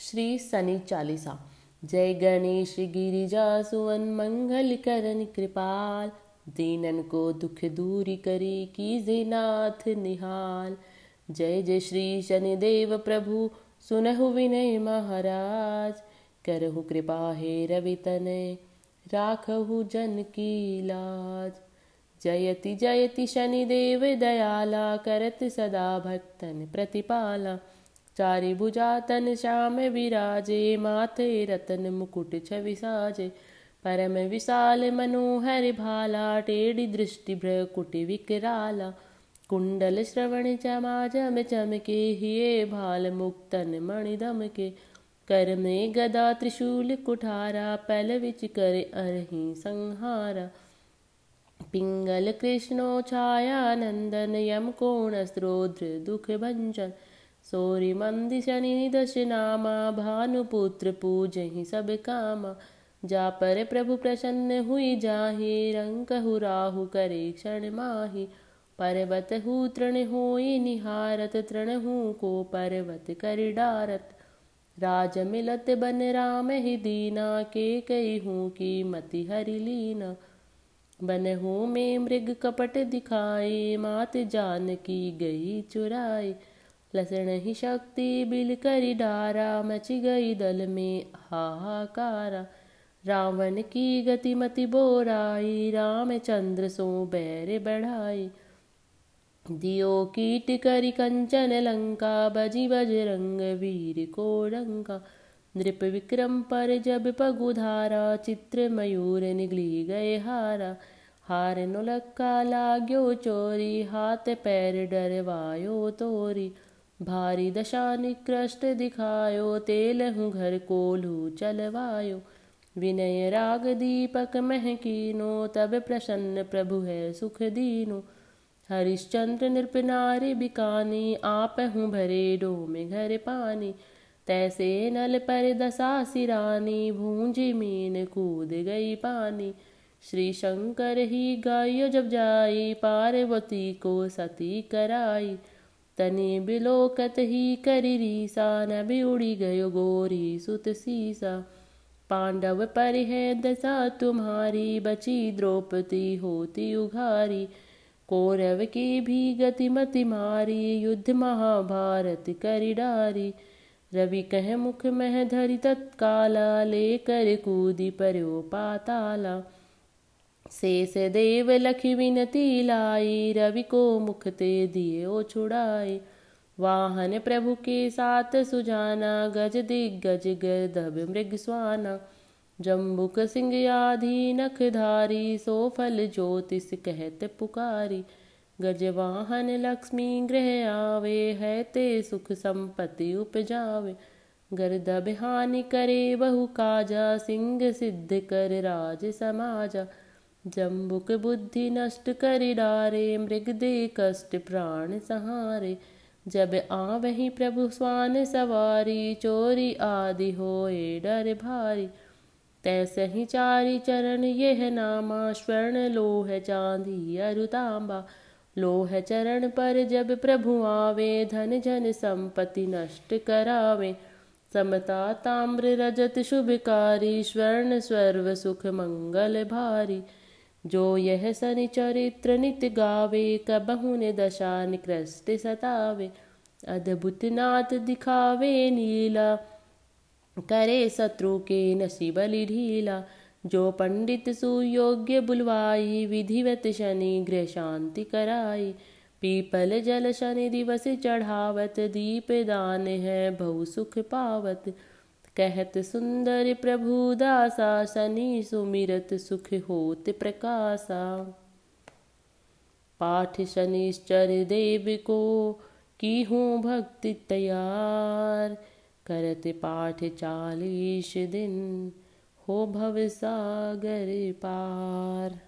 श्री सनी चालीसा। जय गणेश गिरिजा सुवन मंगल करन कृपाल। दीनन को दुख दूरी करी की नाथ निहाल। जय जय श्री शनिदेव प्रभु, सुनहु विनय महाराज। करहु कृपा हे रवि तनय, राखहु जन की लाज। जयति जयति शनिदेव दयाला, करत सदा भक्तन प्रतिपाला। चारि भुजा तन श्याम विराजे, माथे रतन मुकुट छवि साजे। परम विशाल मनोहर भाला, टेढ़ी दृष्टि भ्रकुटि विकराला। कुंडल श्रवण चमा जम चमके, हिये भाल मुक्तन मणि के कर में गदा त्रिशूल कुठारा, पल विच कर अरही संहारा। पिंगल कृष्णो छाया नंदन, यम कोण स्त्रोद्र दुख भंजन। सोरी मंदि शनि दश नामा, भानुपुत्र पूजहि सब कामा। जा पर प्रभु प्रसन्न हुई जाहि रंक राहु करे क्षण माहि। पर्वत हु तृण होई निहारत, तृण हु को पर्वत कर डारत। राज मिलत बन राम ही दीना, के कई हूँ की मति हरि लीना। बन हूँ में मृग कपट दिखाए, मात जान की गई चुराई लसण ही शक्ति बिल करी डारा, मच गई दल में हाहाकारा। रावण की गति मति बोराई रामचंद्र सो बैर बढ़ाई। दियो कीट करी कंचन लंका, बजी बज रंग वीर को रंका नृप विक्रम पर जब पगुधारा चित्र मयूर निगली गए हारा। हार नुलक्का लाग्यो चोरी, हाथ पैर डरवायो तोरी। भारी दशा निकृष्ट दिखायो, तेल हूँ घर कोलू चलवायो। विनय राग दीपक महकीनो, तब प्रसन्न प्रभु है सुख दीनो। हरिश्चंद्र नृप नारी बिकानी, आप हूँ भरे डो में घर पानी। तैसे नल पर दशा सिरानी, भूंजी मीन कूद गई पानी। श्री शंकर ही गायो जब जाई, पार्वती को सती कराई। तनि बिलोकत ही करी रीसा न उड़ी गयो गोरी सुत सीसा। पांडव पर है दशा तुम्हारी बची द्रौपदी होती उघारी। कौरव की भी गति मति मारी, युद्ध महाभारत करी डारी। रवि कह मुख मह धरि तत्काला, लेकर कूदी पर्यो पाताला शेष देव लखी विनती लाई, रवि को मुख ते दिए ओ छुड़ाए। वाहन प्रभु के साथ सुजाना, गज दिग्गज गदब मृग स्वाना। जम्बुक सिंह आधि नखधारी सो फल ज्योतिष कहत पुकारी। गज वाहन लक्ष्मी ग्रह आवे, है ते सुख संपत्ति उपजावे। गर्दभ हानि करे बहु काजा, सिंह सिद्ध कर राज समाजा। जम्बुक बुद्धि नष्ट कर डारे, मृग दे कष्ट प्राण सहारे। जब आ वही प्रभु स्वान सवारी, चोरी आदि होए डर भारी। तैसे ही चारी चरण, यह नामा स्वर्ण लोह चांदी अरुतांबा। लोह चरण पर जब प्रभु आवे, धन जन संपत्ति नष्ट करावे। समता ताम्र रजत शुभकारी, स्वर्ण स्वर्व सुख मंगल भारी। जो यह शनि चरित्र नित गावे कबहु ने दशा निकृष्ट सतावे। अद्भुत नाथ दिखावे नीला, करे शत्रु के नसीबली ढीला। जो पंडित सुयोग्य बुलवाई, विधिवत शनि गृह शांति कराई। पीपल जल शनि दिवस चढ़ावत, दीप दान है, बहु सुख पावत। कहत सुंदर प्रभु दासा, शनि सुमिरत सुख होत प्रकाशा। पाठ शनिश्चर देव को की हूँ भक्ति तैयार? करत पाठ चालीस दिन हो भव सागर पार।